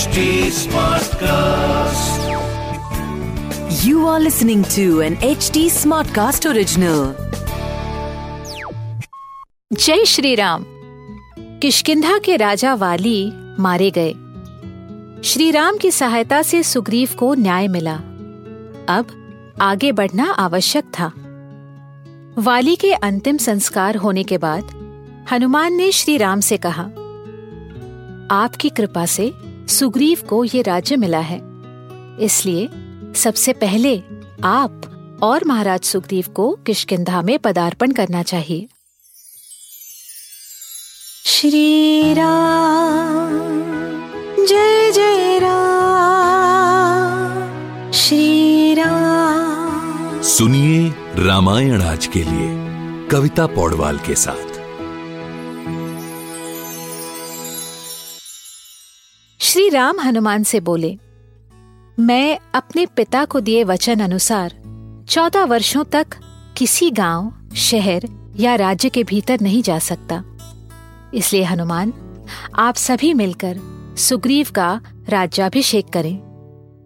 HD Smartcast. You are listening to an HD Smartcast original. जय श्री राम किशकिंधा के राजा वाली मारे गए श्री राम की सहायता से सुग्रीव को न्याय मिला अब आगे बढ़ना आवश्यक था वाली के अंतिम संस्कार होने के बाद हनुमान ने श्री राम से कहा आपकी कृपा से सुग्रीव को ये राज्य मिला है। इसलिए सबसे पहले आप और महाराज सुग्रीव को किशकिंधा में पदार्पण करना चाहिए। श्री राम जय जय राम। श्री राम। सुनिए रामायण आज के लिए कविता पौडवाल के साथ। श्री राम हनुमान से बोले मैं अपने पिता को दिए वचन अनुसार चौदह वर्षों तक किसी गाँव, शहर या राज्य के भीतर नहीं जा सकता। इसलिए हनुमान आप सभी मिलकर सुग्रीव का राज्याभिषेक करें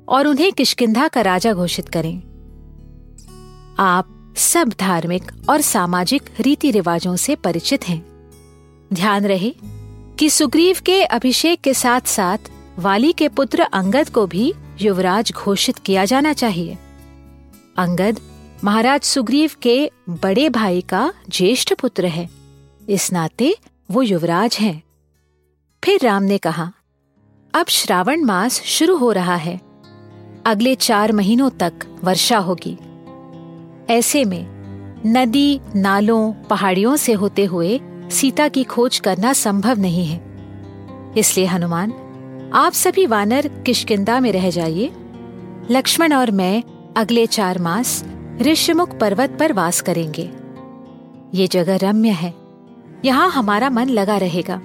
और उन्हें किशकिंधा का राजा घोषित करें। आप सब धार्मिक और सामाजिक रीति रिवाजों से परिचित हैं। ध्यान रहे कि सुग्रीव के अभिषेक के साथ साथ वाली के पुत्र अंगद को भी युवराज घोषित किया जाना चाहिए। अंगद, महाराज सुग्रीव के बड़े भाई का ज्येष्ठ पुत्र है। इस नाते वो युवराज हैं। फिर राम ने कहा, अब श्रावण मास शुरू हो रहा है। अगले चार महीनों तक वर्षा होगी। ऐसे में नदी, नालों, पहाड़ियों से होते हुए सीता की खोज करना संभव नहीं है। इसलिए हनुमान आप सभी वानर किशकिंदा में रह जाइए। लक्ष्मण और मैं अगले चार मास ऋषिमुख पर्वत पर वास करेंगे। ये जगह रम्य है। यहाँ हमारा मन लगा रहेगा।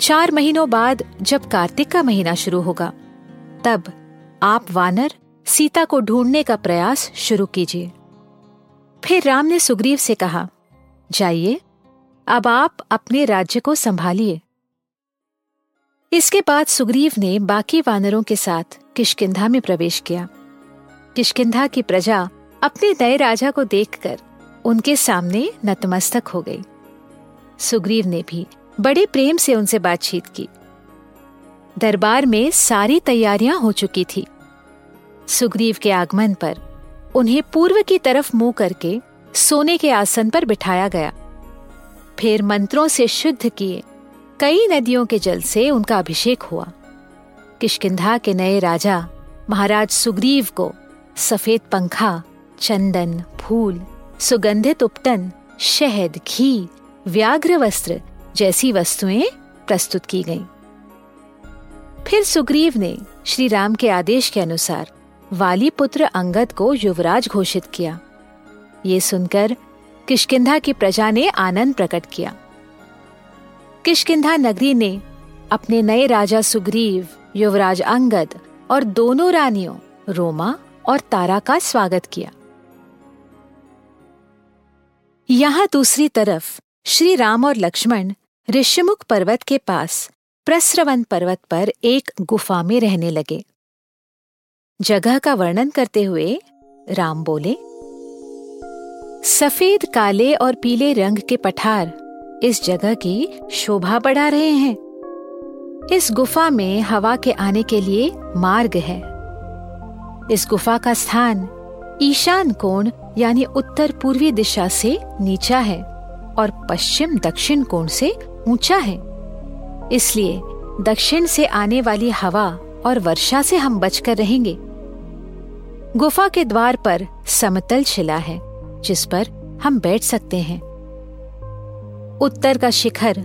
चार महीनों बाद जब कार्तिक का महीना शुरू होगा, तब आप वानर सीता को ढूँढने का प्रयास शुरू कीजिए। फिर राम ने सुग्रीव से कहा, जाइए, अब आप अपने राज्य को संभालिए। इसके बाद सुग्रीव ने बाकी वानरों के साथ किशकिंधा में प्रवेश किया। किशकिंधा की प्रजा अपने नए राजा को देखकर उनके सामने नतमस्तक हो गई। सुग्रीव ने भी बड़े प्रेम से उनसे बातचीत की। दरबार में सारी तैयारियाँ हो चुकी थी। सुग्रीव के आगमन पर उन्हें पूर्व की तरफ़ मुँह करके सोने के आसन पर बिठाया गया। फिर मंत्रों से शुद्ध किए कई नदियों के जल से उनका अभिषेक हुआ। किशकिंधा के नए राजा महाराज सुग्रीव को सफ़ेद पंखा, चंदन, फूल, सुगंधित उपटन, शहद, घी, व्याघ्र वस्त्र जैसी वस्तुएँ प्रस्तुत की गईं। फिर सुग्रीव ने श्री राम के आदेश के अनुसार वाली पुत्र अंगद को युवराज घोषित किया। ये सुनकर किशकिंधा की प्रजा ने आनंद प्रकट किया। किशकिंधा नगरी ने अपने नए राजा सुग्रीव, युवराज अंगद और दोनों रानियों, रोमा और तारा का स्वागत किया। यहाँ दूसरी तरफ़ श्री राम और लक्ष्मण ऋषिमुख पर्वत के पास प्रस्रवन पर्वत पर एक गुफा में रहने लगे। जगह का वर्णन करते हुए राम बोले, सफ़ेद, काले और पीले रंग के पठार इस जगह की शोभा बढ़ा रहे हैं। इस गुफा में हवा के आने के लिए मार्ग है। इस गुफा का स्थान ईशान कोण यानी उत्तर पूर्वी दिशा से नीचा है और पश्चिम दक्षिण कोण से ऊँचा है। इसलिए दक्षिण से आने वाली हवा और वर्षा से हम बचकर रहेंगे। गुफा के द्वार पर समतल शिला है, जिस पर हम बैठ सकते हैं। उत्तर का शिखर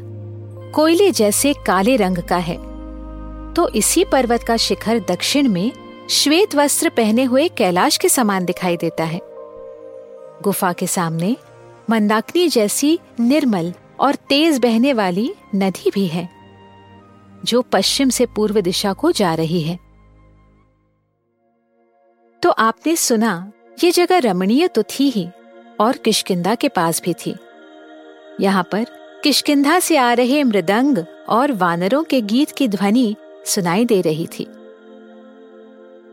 कोयले जैसे काले रंग का है। तो इसी पर्वत का शिखर दक्षिण में श्वेत वस्त्र पहने हुए कैलाश के समान दिखाई देता है। गुफा के सामने मंदाकिनी जैसी निर्मल और तेज बहने वाली नदी भी है, जो पश्चिम से पूर्व दिशा को जा रही है। तो आपने सुना, ये जगह रमणीय तो थी ही और किशकिंदा के पास भी थी। यहाँ पर किशकिंधा से आ रहे मृदंग और वानरों के गीत की ध्वनि सुनाई दे रही थी।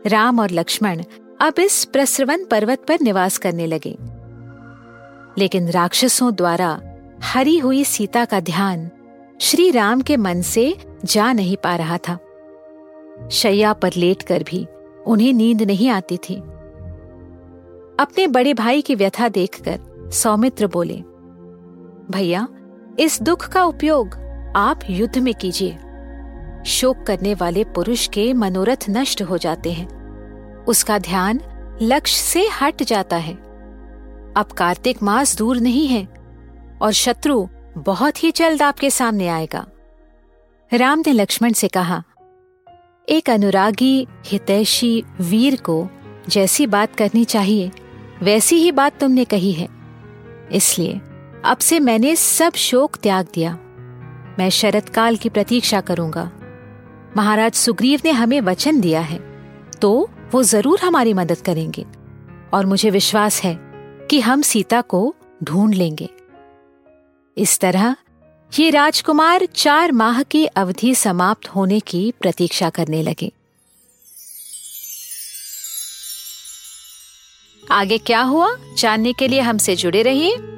राम और लक्ष्मण अब इस प्रसरवन पर्वत पर निवास करने लगे। लेकिन राक्षसों द्वारा हरी हुई सीता का ध्यान श्री राम के मन से जा नहीं पा रहा था। शैया पर लेटकर भी उन्हें नींद नहीं आती थी। अपने बड़े भाई की व्यथा देखकर सौमित्र बोले भैया, इस दुख का उपयोग आप युद्ध में कीजिए। शोक करने वाले पुरुष के मनोरथ नष्ट हो जाते हैं। उसका ध्यान लक्ष्य से हट जाता है। अब कार्तिक मास दूर नहीं है और शत्रु बहुत ही जल्द आपके सामने आएगा। राम ने लक्ष्मण से कहा, एक अनुरागी, हितैषी वीर को जैसी बात करनी चाहिए, वैसी ही बात तुमने कही है। इसलिए अब से मैंने सब शोक त्याग दिया। मैं शरद काल की प्रतीक्षा करूँगा। महाराज सुग्रीव ने हमें वचन दिया है। तो वो ज़रूर हमारी मदद करेंगे। और मुझे विश्वास है कि हम सीता को ढूंढ लेंगे। इस तरह ये राजकुमार चार माह की अवधि समाप्त होने की प्रतीक्षा करने लगे। आगे क्या हुआ? जानने के लिए हमसे जुड़े रहिए।